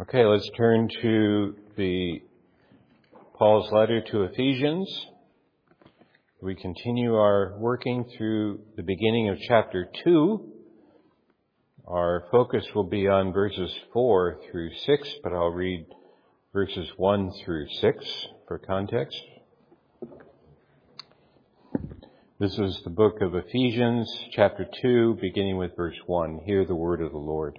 Okay, let's turn to the Paul's letter to Ephesians. We continue our working through the beginning of chapter 2. Our focus will be on verses 4 through 6, but I'll read verses 1 through 6 for context. This is the book of Ephesians, chapter 2, beginning with verse 1. Hear the word of the Lord.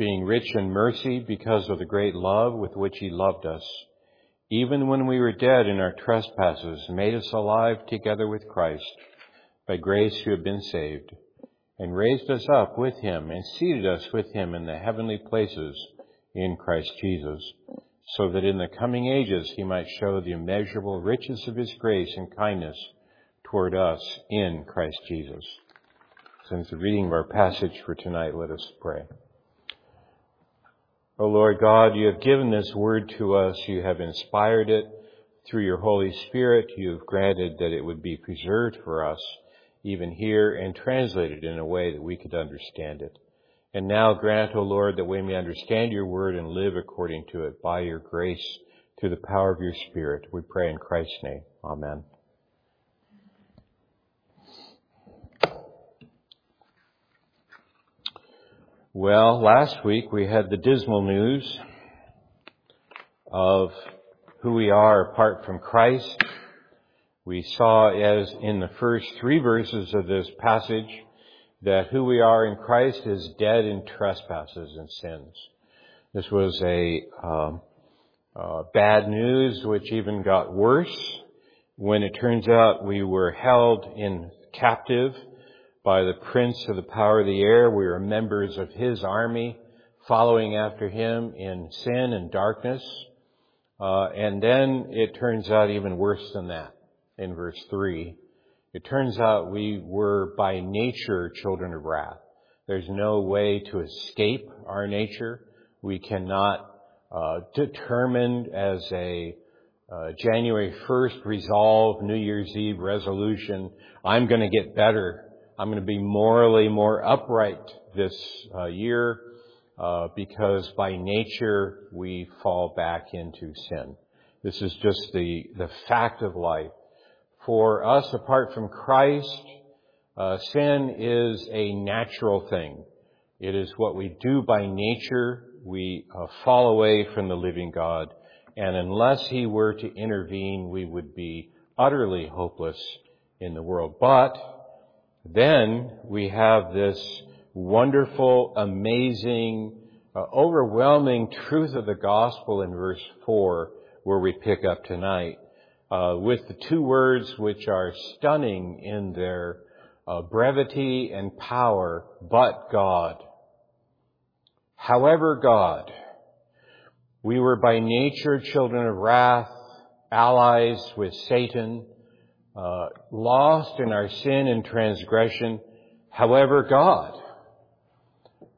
being rich in mercy because of the great love with which he loved us, even when we were dead in our trespasses, made us alive together with Christ. By grace you have been saved, and raised us up with him, and seated us with him in the heavenly places in Christ Jesus, so that in the coming ages he might show the immeasurable riches of his grace and kindness toward us in Christ Jesus. Since the reading of our passage for tonight, let us pray. O Lord God, you have given this word to us. You have inspired it through your Holy Spirit. You have granted that it would be preserved for us, even here, and translated in a way that we could understand it. And now grant, O Lord, that we may understand your word and live according to it by your grace through the power of your Spirit. We pray in Christ's name. Amen. Well, last week we had the dismal news of who we are apart from Christ. We saw as in the first three verses of this passage that who we are in Christ is dead in trespasses and sins. This was a um, uh, bad news which even got worse when it turns out we were held in captive by the prince of the power of the air. We are members of his army, following after him in sin and darkness. Uh, and then it turns out even worse than that in verse 3. It turns out we were by nature children of wrath. There's no way to escape our nature. We cannot uh, determine as a uh, January 1st resolve, New Year's Eve resolution, I'm going to get better I'm going to be morally more upright this uh, year uh, because by nature we fall back into sin. This is just the, the fact of life. For us, apart from Christ, uh, sin is a natural thing. It is what we do by nature. We uh, fall away from the living God. And unless He were to intervene, we would be utterly hopeless in the world. But then we have this wonderful, amazing, uh, overwhelming truth of the gospel in verse 4 where we pick up tonight uh, with the two words which are stunning in their uh, brevity and power, but God. However God, we were by nature children of wrath, allies with Satan, uh, lost in our sin and transgression. However, God,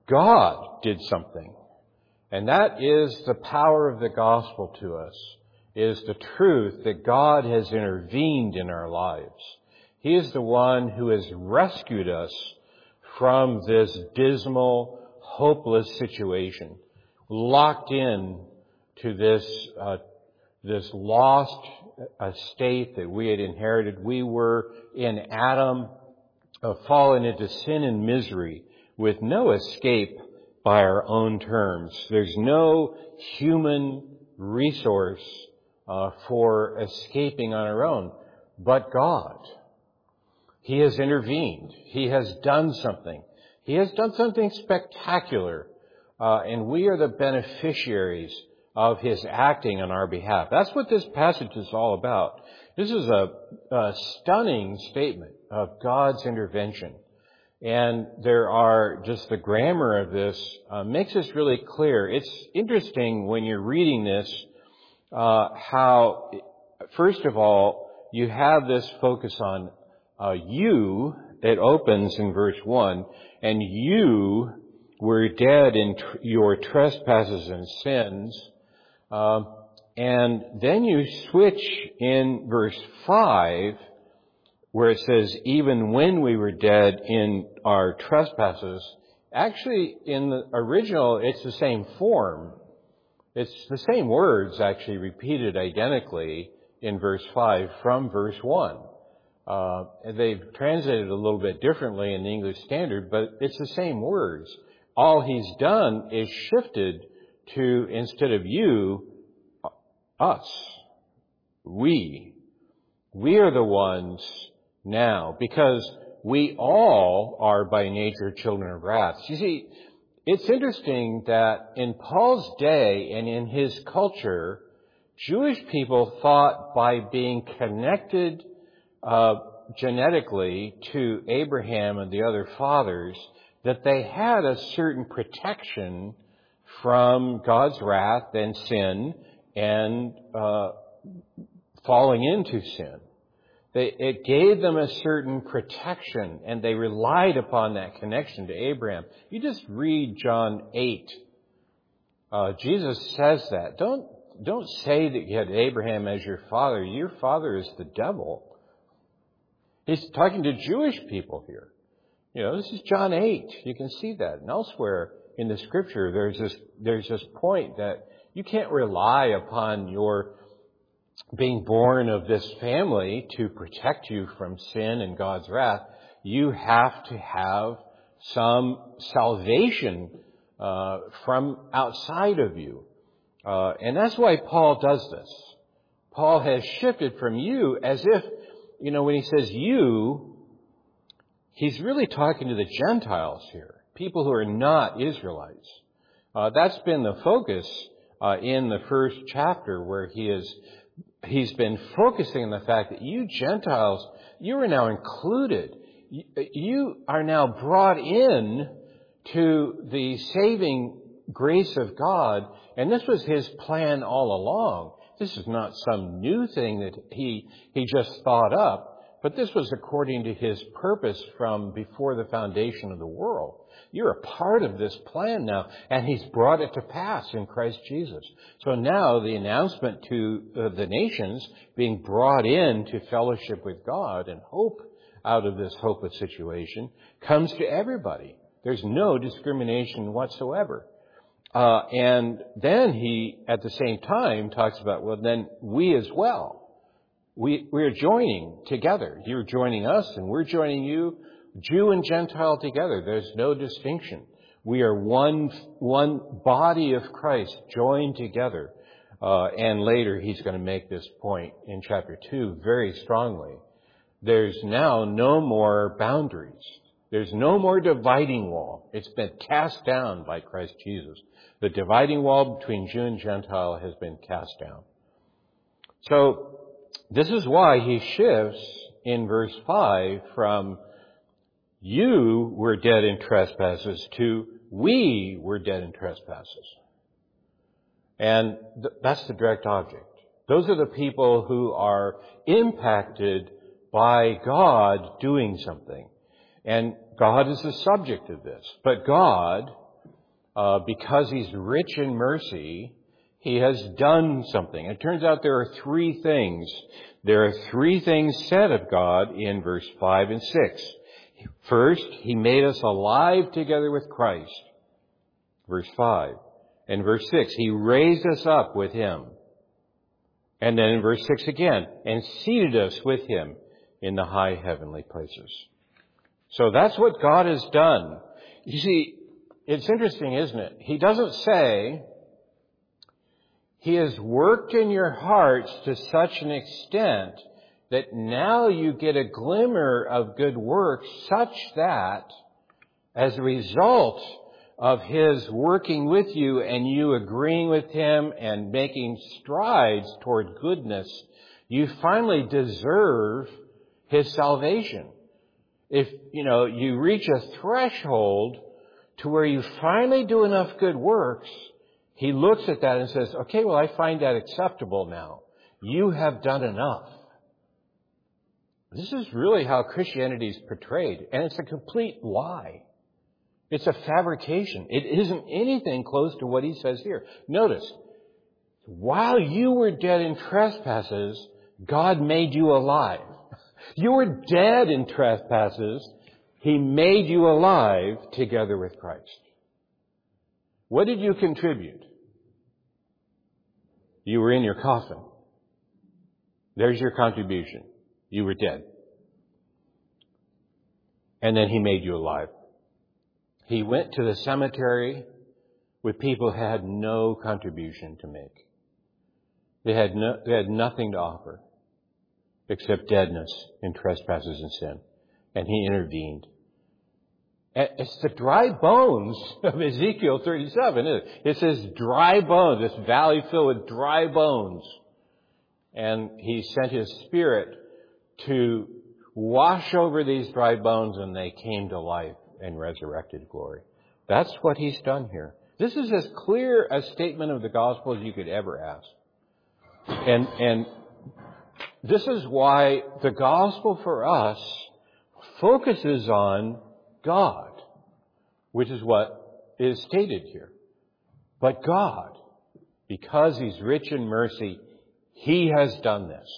God did something. And that is the power of the gospel to us, is the truth that God has intervened in our lives. He is the one who has rescued us from this dismal, hopeless situation, locked in to this, uh, this lost estate that we had inherited. We were in Adam, uh, fallen into sin and misery with no escape by our own terms. There's no human resource uh, for escaping on our own, but God. He has intervened. He has done something. He has done something spectacular, uh, and we are the beneficiaries of his acting on our behalf. That's what this passage is all about. This is a, a stunning statement of God's intervention. And there are just the grammar of this uh, makes this really clear. It's interesting when you're reading this uh, how, first of all, you have this focus on uh, you. It opens in verse one, and you were dead in tr- your trespasses and sins. Um, and then you switch in verse five where it says, even when we were dead in our trespasses, actually in the original, it's the same form. It's the same words actually repeated identically in verse 5 from verse 1. Uh, they've translated a little bit differently in the English Standard, but it's the same words. All he's done is shifted to, instead of you, us. We. We are the ones now because we all are by nature children of wrath. You see, it's interesting that in Paul's day and in his culture, Jewish people thought by being connected uh, genetically to Abraham and the other fathers that they had a certain protection from God's wrath and sin and uh, falling into sin. They, it gave them a certain protection, and they relied upon that connection to Abraham. You just read John 8. Uh, Jesus says that. Don't, don't say that you had Abraham as your father. Your father is the devil. He's talking to Jewish people here. You know, this is John 8. You can see that. And elsewhere in the scripture, there's this, there's this point that you can't rely upon your being born of this family to protect you from sin and God's wrath, you have to have some salvation uh, from outside of you. Uh, and that's why Paul does this. Paul has shifted from you as if, you know, when he says you, he's really talking to the Gentiles here, people who are not Israelites. Uh, that's been the focus uh, in the first chapter where he is he's been focusing on the fact that you Gentiles, you are now included. You are now brought in to the saving grace of God, and this was his plan all along. This is not some new thing that he, he just thought up, but this was according to his purpose from before the foundation of the world. You're a part of this plan now, and He's brought it to pass in Christ Jesus. So now the announcement to uh, the nations being brought in to fellowship with God and hope out of this hopeless situation comes to everybody. There's no discrimination whatsoever. Uh, and then he, at the same time, talks about, well, then we as well. We, we are joining together. You're joining us and we're joining you. Jew and Gentile together. There's no distinction. We are one, one body of Christ joined together. Uh, and later he's going to make this point in chapter 2 very strongly. There's now no more boundaries. There's no more dividing wall. It's been cast down by Christ Jesus. The dividing wall between Jew and Gentile has been cast down. So, this is why he shifts in verse 5 from you were dead in trespasses to we were dead in trespasses. And th- that's the direct object. Those are the people who are impacted by God doing something. And God is the subject of this. But God, uh, because He's rich in mercy, He has done something. It turns out there are three things. There are three things said of God in verse 5 and 6. First, He made us alive together with Christ. Verse 5. And verse 6, He raised us up with Him. And then in verse 6 again, and seated us with Him in the high heavenly places. So that's what God has done. You see, it's interesting, isn't it? He doesn't say, He has worked in your hearts to such an extent that now you get a glimmer of good works such that as a result of His working with you and you agreeing with Him and making strides toward goodness, you finally deserve His salvation. if, you know, you reach a threshold to where you finally do enough good works, he looks at that and says, okay, well, I find that acceptable now. You have done enough. This is really how Christianity is portrayed, and it's a complete lie. It's a fabrication. It isn't anything close to what he says here. Notice, while you were dead in trespasses, God made you alive. You were dead in trespasses. He made you alive together with Christ. What did you contribute? You were in your coffin. There's your contribution. You were dead. And then He made you alive. He went to the cemetery with people who had no contribution to make. They had, no, they had nothing to offer except deadness in trespasses and sin. And He intervened. Eh, it's the dry bones of Ezekiel 37. It? it says dry bones, this valley filled with dry bones. And He sent His Spirit to wash over these dry bones and they came to life and resurrected glory. That's what He's done here. This is as clear a statement of the gospel as you could ever ask. And, and this is why the gospel for us focuses on God, which is what is stated here. But God, because He's rich in mercy, He has done this.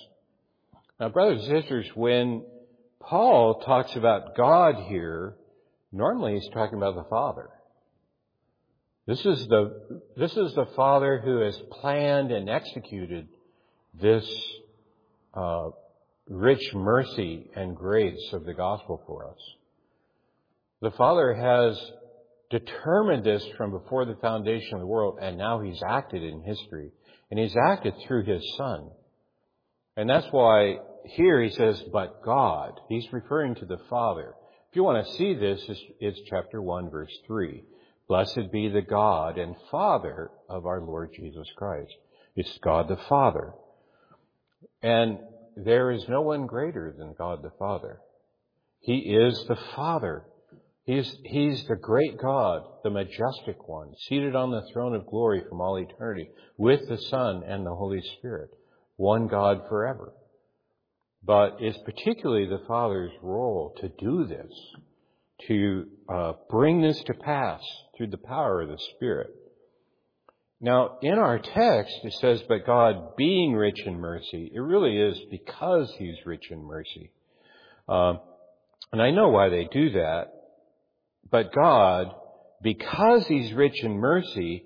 Now, brothers and sisters, when Paul talks about God here, normally he's talking about the Father. This is the, this is the Father who has planned and executed this uh, rich mercy and grace of the gospel for us. The Father has determined this from before the foundation of the world, and now He's acted in history. And He's acted through His Son. And that's why here He says, but God. He's referring to the Father. If you want to see this, it's chapter 1, verse 3. Blessed be the God and Father of our Lord Jesus Christ. It's God the Father. And there is no one greater than God the Father. He is the Father. He's, he's the great God, the majestic one, seated on the throne of glory from all eternity, with the Son and the Holy Spirit, one God forever. But it's particularly the Father's role to do this, to uh, bring this to pass through the power of the Spirit. Now, in our text, it says, but God being rich in mercy, it really is because He's rich in mercy. Uh, and I know why they do that, but God, because He's rich in mercy,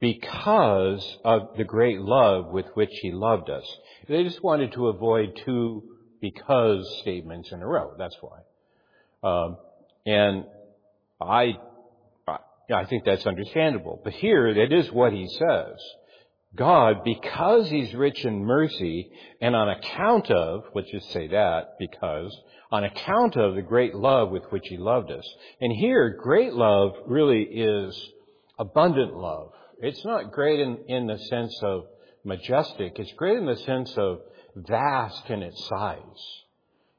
because of the great love with which He loved us. They just wanted to avoid two because statements in a row. That's why. Um, and I I think that's understandable. But here, that is what he says. God, because he's rich in mercy, and on account of, let's just say that, because, on account of the great love with which he loved us. And here, great love really is abundant love. It's not great in, in the sense of majestic. It's great in the sense of vast in its size.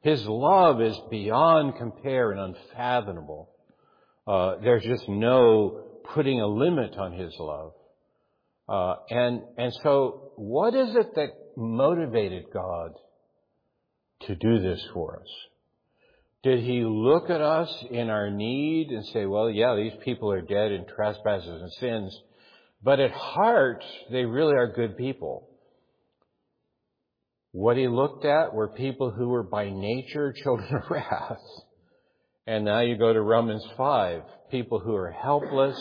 His love is beyond compare and unfathomable. Uh, there's just no putting a limit on his love. Uh, and and so, what is it that motivated God to do this for us? Did he look at us in our need and say, well, yeah, these people are dead in trespasses and sins, but at heart, they really are good people. What he looked at were people who were by nature children of wrath. And now you go to Romans 5. People who are helpless,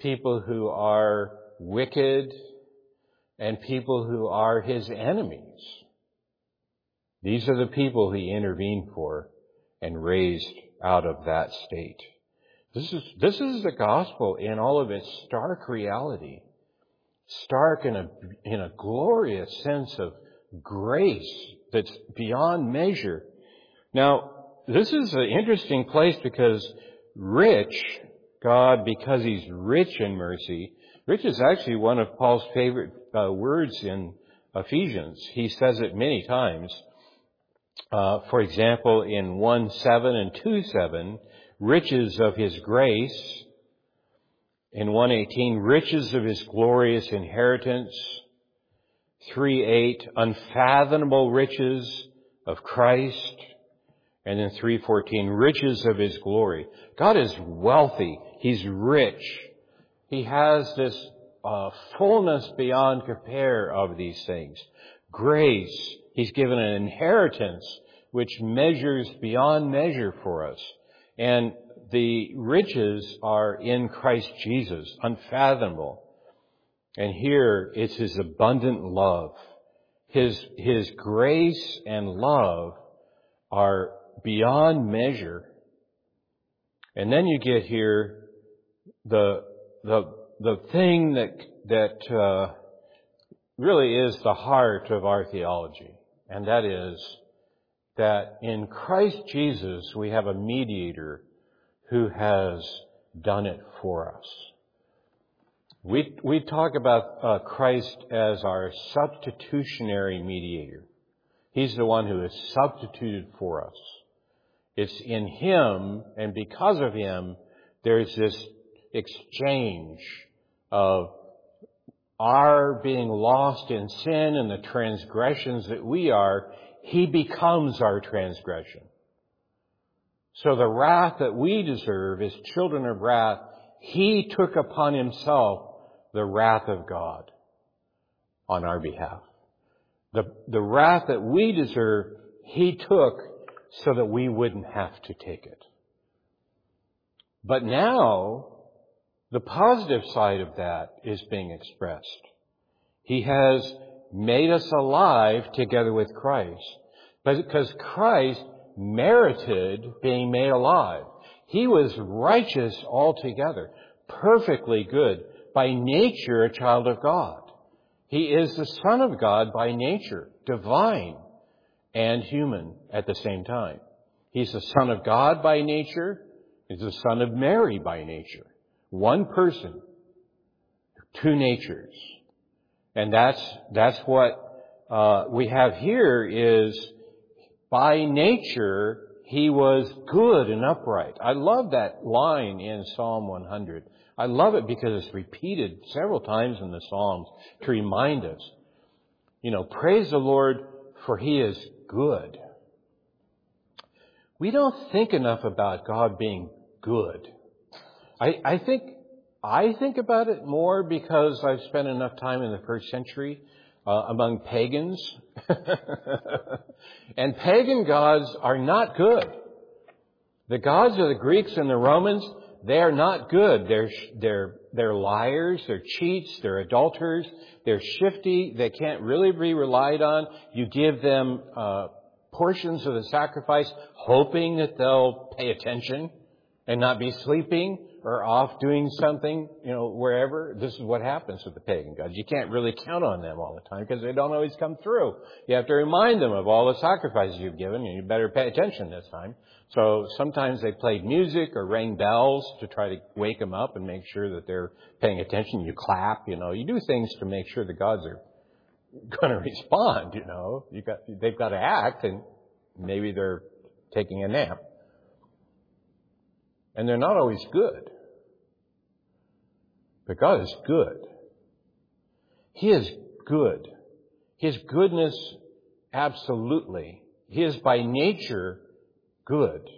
people who are wicked, and people who are his enemies. These are the people he intervened for and raised out of that state. This is, this is the gospel in all of its stark reality. Stark in a, in a glorious sense of grace that's beyond measure. Now, this is an interesting place because rich, God, because He's rich in mercy, rich is actually one of Paul's favorite uh, words in Ephesians. He says it many times. uh, for example, in 1 7 and 2 7, riches of his grace. In 118, riches of his glorious inheritance. 3 8, unfathomable riches of Christ. And then 314, riches of his glory. God is wealthy. He's rich. He has this uh, fullness beyond compare of these things. Grace. He's given an inheritance which measures beyond measure for us. And the riches are in Christ Jesus, unfathomable. And here it's His abundant love. His, His grace and love are beyond measure. And then you get here the, the, the thing that, that, uh, really is the heart of our theology. And that is that in Christ Jesus we have a mediator who has done it for us. We, we talk about uh, Christ as our substitutionary mediator. He's the one who is substituted for us. It's in Him, and because of Him, there's this exchange of our being lost in sin and the transgressions that we are, He becomes our transgression. So the wrath that we deserve as children of wrath, He took upon Himself the wrath of God on our behalf. The, the wrath that we deserve, He took so that we wouldn't have to take it. But now, the positive side of that is being expressed. He has made us alive together with Christ. Because Christ merited being made alive. He was righteous altogether, perfectly good, by nature a child of God. He is the Son of God by nature, divine and human at the same time. He's the Son of God by nature. He's the Son of Mary by nature. One person, two natures. And that's, that's what uh, we have here is by nature, he was good and upright. I love that line in Psalm 100. I love it because it's repeated several times in the Psalms to remind us, you know, praise the Lord for he is good. We don't think enough about God being good. I, I think, I think about it more because I've spent enough time in the first century uh, among pagans. and pagan gods are not good. The gods of the Greeks and the Romans, they are not good. They're, they're, they're liars, they're cheats, they're adulterers, they're shifty, they can't really be relied on. You give them uh, portions of the sacrifice hoping that they'll pay attention and not be sleeping or off doing something, you know, wherever. This is what happens with the pagan gods. You can't really count on them all the time because they don't always come through. You have to remind them of all the sacrifices you've given and you better pay attention this time. So sometimes they played music or rang bells to try to wake them up and make sure that they're paying attention. You clap, you know, you do things to make sure the gods are going to respond, you know. You got, they've got to act and maybe they're taking a nap. And they're not always good. But God is good. He is good. His goodness, absolutely. He is by nature good.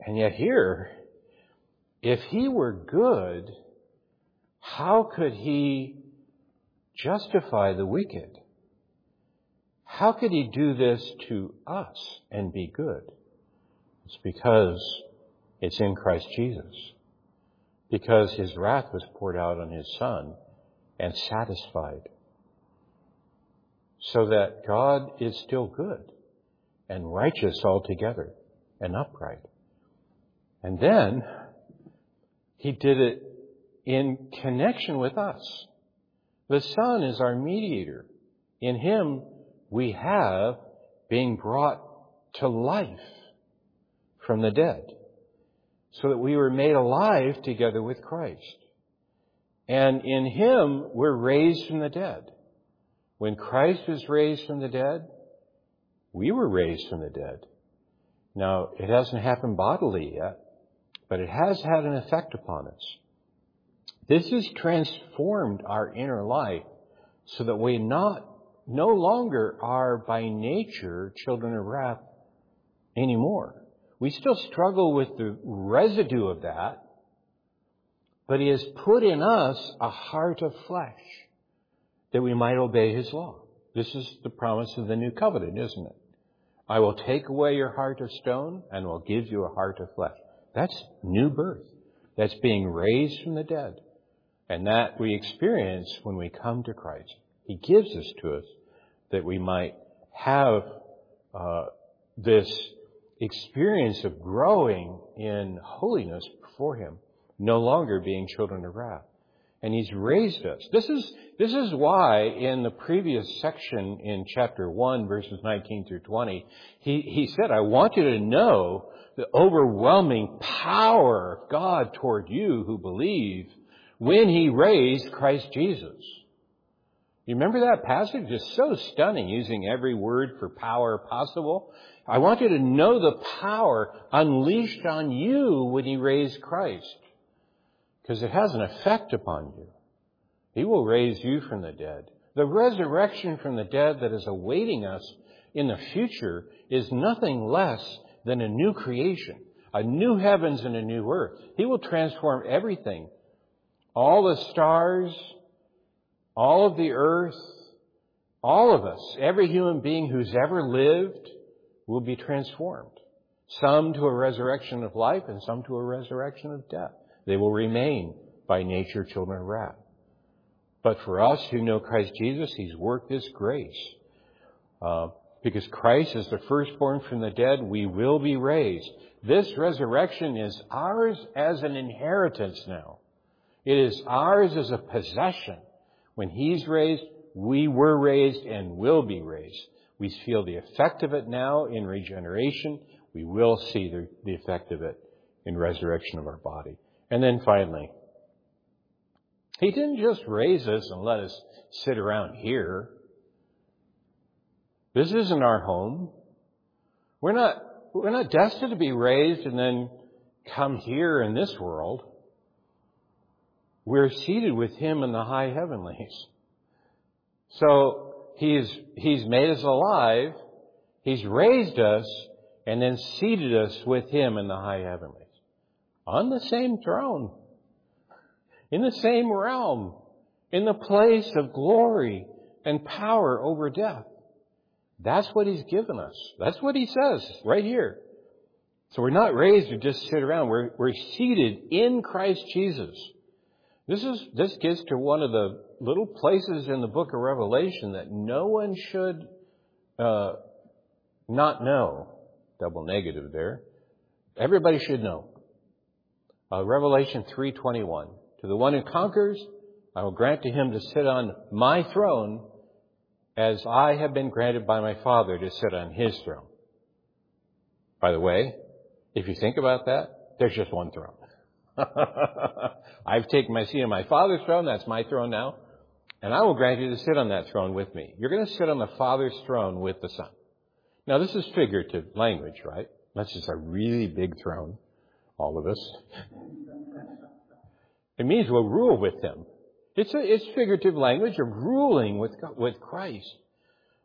And yet here, if He were good, how could He justify the wicked? How could He do this to us and be good? It's because it's in Christ Jesus because his wrath was poured out on his son and satisfied. So that God is still good and righteous altogether and upright. And then he did it in connection with us. The Son is our mediator. In him we have being brought to life from the dead so that we were made alive together with Christ. And in Him, we're raised from the dead. When Christ was raised from the dead, We were raised from the dead. Now, it hasn't happened bodily yet, but it has had an effect upon us. This has transformed our inner life so that we not, no longer are by nature children of wrath anymore. We still struggle with the residue of that, but He has put in us a heart of flesh that we might obey His law. This is the promise of the new covenant, isn't it? I will take away your heart of stone and will give you a heart of flesh. That's new birth. That's being raised from the dead. And that we experience when we come to Christ. He gives this to us that we might have uh, this experience of growing in holiness before Him, no longer being children of wrath. And He's raised us. This is, this is why in the previous section in chapter 1 verses 19 through 20, He, he said, I want you to know the overwhelming power of God toward you who believe when He raised Christ Jesus. You remember that passage? It's so stunning using every word for power possible. I want you to know the power unleashed on you when He raised Christ. Because it has an effect upon you. He will raise you from the dead. The resurrection from the dead that is awaiting us in the future is nothing less than a new creation, a new heavens and a new earth. He will transform everything. All the stars, all of the earth, all of us, every human being who's ever lived will be transformed. Some to a resurrection of life and some to a resurrection of death. They will remain by nature children of wrath. But for us who know Christ Jesus, He's worked this grace. Uh, because Christ is the firstborn from the dead, we will be raised. This resurrection is ours as an inheritance now. It is ours as a possession. When He's raised, we were raised and will be raised. We feel the effect of it now in regeneration. We will see the, the effect of it in resurrection of our body. And then finally, He didn't just raise us and let us sit around here. This isn't our home. We're not, we're not destined to be raised and then come here in this world. We're seated with Him in the high heavenlies. So He's, He's made us alive, He's raised us, and then seated us with Him in the high heavenlies. On the same throne. In the same realm. In the place of glory and power over death. That's what He's given us. That's what He says right here. So we're not raised to just sit around. We're, we're seated in Christ Jesus. This is, this gets to one of the little places in the book of Revelation that no one should, uh, not know. Double negative there. Everybody should know. Uh, Revelation 3:21. To the one who conquers, I will grant to him to sit on my throne as I have been granted by my Father to sit on his throne. By the way, if you think about that, there's just one throne. I've taken my seat on my Father's throne. That's my throne now. And I will grant you to sit on that throne with me. You're going to sit on the Father's throne with the Son. Now, this is figurative language, right? That's just a really big throne. All of us. It means we'll rule with Him. It's a, it's figurative language of ruling with, with Christ.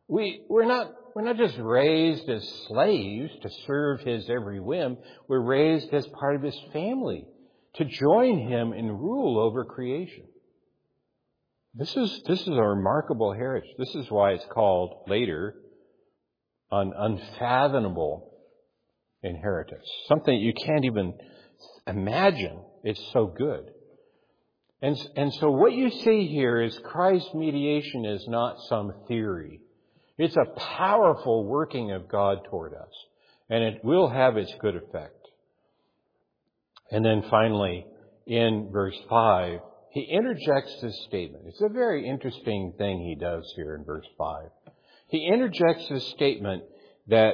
We, we're not, we're not just raised as slaves to serve His every whim. We're raised as part of His family to join him in rule over creation. This is, this is a remarkable heritage. This is why it's called later an unfathomable inheritance. Something you can't even imagine. It's so good. And, and so what you see here is Christ's mediation is not some theory. It's a powerful working of God toward us. And it will have its good effect. And then finally, in verse 5, he interjects this statement. It's a very interesting thing he does here in verse 5. He interjects this statement that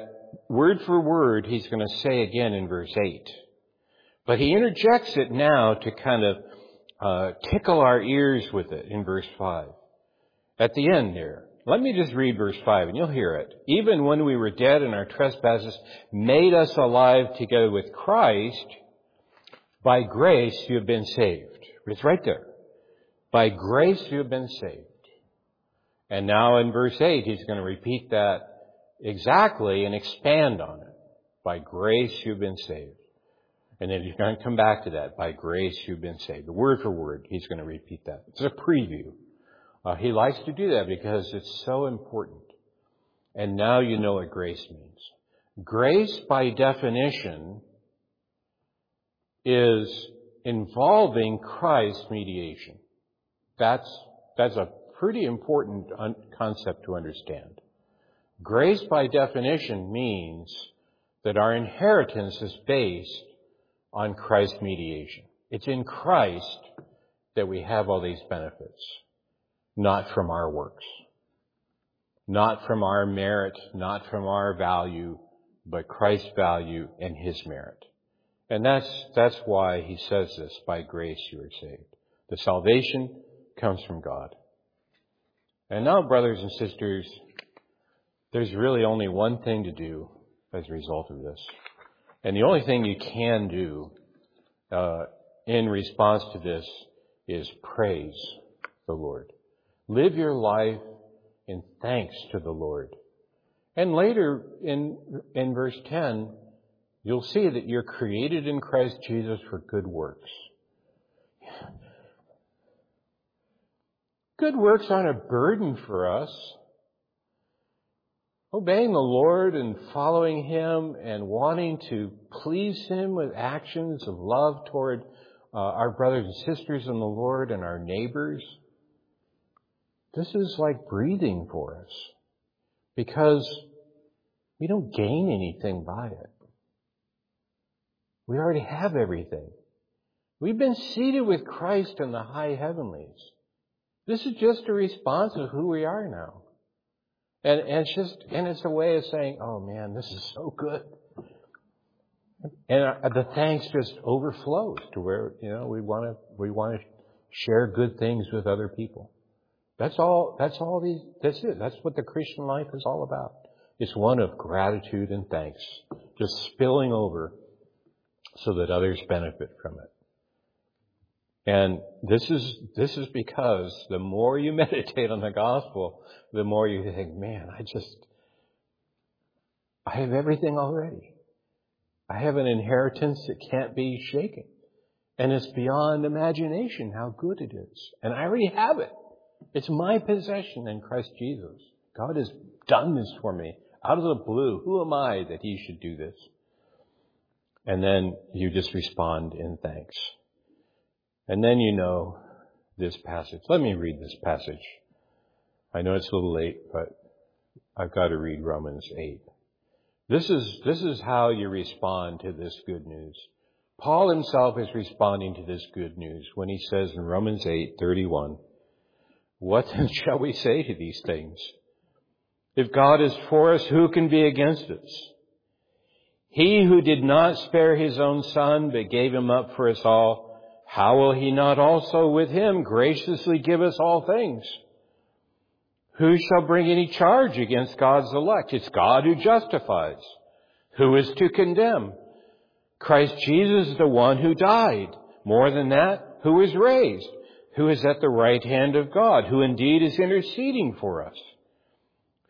word for word he's going to say again in verse 8. But he interjects it now to kind of uh, tickle our ears with it in verse 5. At the end there, let me just read verse 5 and you'll hear it. Even when we were dead in our trespasses, made us alive together with Christ, by grace you have been saved. It's right there. By grace you have been saved. And now in verse 8, he's going to repeat that exactly and expand on it. By grace you've been saved. And then he's going to come back to that. By grace you've been saved. The word for word, he's going to repeat that. It's a preview. Uh, he likes to do that because it's so important. And now you know what grace means. Grace, by definition, is involving Christ's mediation. That's, that's a pretty important un- concept to understand. Grace, by definition, means that our inheritance is based on Christ's mediation. It's in Christ that we have all these benefits, not from our works, not from our merit, not from our value, but Christ's value and His merit. And that's, that's why he says this, by grace you are saved. The salvation comes from God. And now, brothers and sisters, there's really only one thing to do as a result of this. And the only thing you can do uh, in response to this is praise the Lord. Live your life in thanks to the Lord. And later in, in verse 10, you'll see that you're created in Christ Jesus for good works. Good works aren't a burden for us. Obeying the Lord and following Him and wanting to please Him with actions of love toward uh, our brothers and sisters in the Lord and our neighbors. This is like breathing for us because we don't gain anything by it. We already have everything. We've been seated with Christ in the high heavenlies. This is just a response of who we are now. And, and it's just, and it's a way of saying, oh man, this is so good. And uh, the thanks just overflows to where, you know, we want to, we want to share good things with other people. That's all, that's all these, that's it. That's what the Christian life is all about. It's one of gratitude and thanks, just spilling over so that others benefit from it. And this is, this is because the more you meditate on the gospel, the more you think, man, I just, I have everything already. I have an inheritance that can't be shaken. And it's beyond imagination how good it is. And I already have it. It's my possession in Christ Jesus. God has done this for me out of the blue. Who am I that he should do this? And then you just respond in thanks. And then you know this passage. Let me read this passage. I know it's a little late, but I've got to read Romans 8. This is, this is how you respond to this good news. Paul himself is responding to this good news when he says in Romans 8:31, "What then shall we say to these things? If God is for us, who can be against us? He who did not spare his own son, but gave him up for us all, how will he not also with him graciously give us all things? Who shall bring any charge against God's elect? It's God who justifies. Who is to condemn? Christ Jesus is the one who died. More than that, who is raised, who is at the right hand of God, who indeed is interceding for us.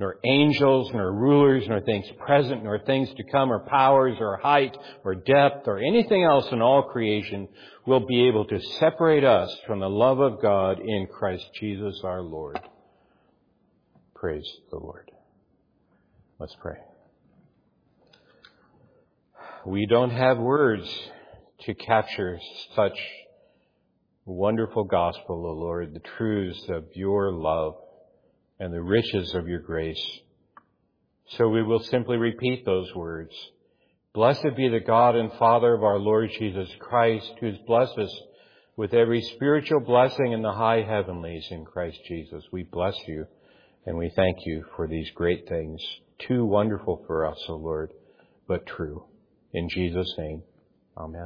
nor angels, nor rulers, nor things present, nor things to come, or powers, or height, or depth, or anything else in all creation will be able to separate us from the love of God in Christ Jesus our Lord. Praise the Lord. Let's pray. We don't have words to capture such wonderful gospel, O Lord, the truths of your love and the riches of your grace. So we will simply repeat those words. Blessed be the God and Father of our Lord Jesus Christ, who has blessed us with every spiritual blessing in the high heavenlies in Christ Jesus. We bless you and we thank you for these great things, too wonderful for us, O Lord, but true. In Jesus' name, amen.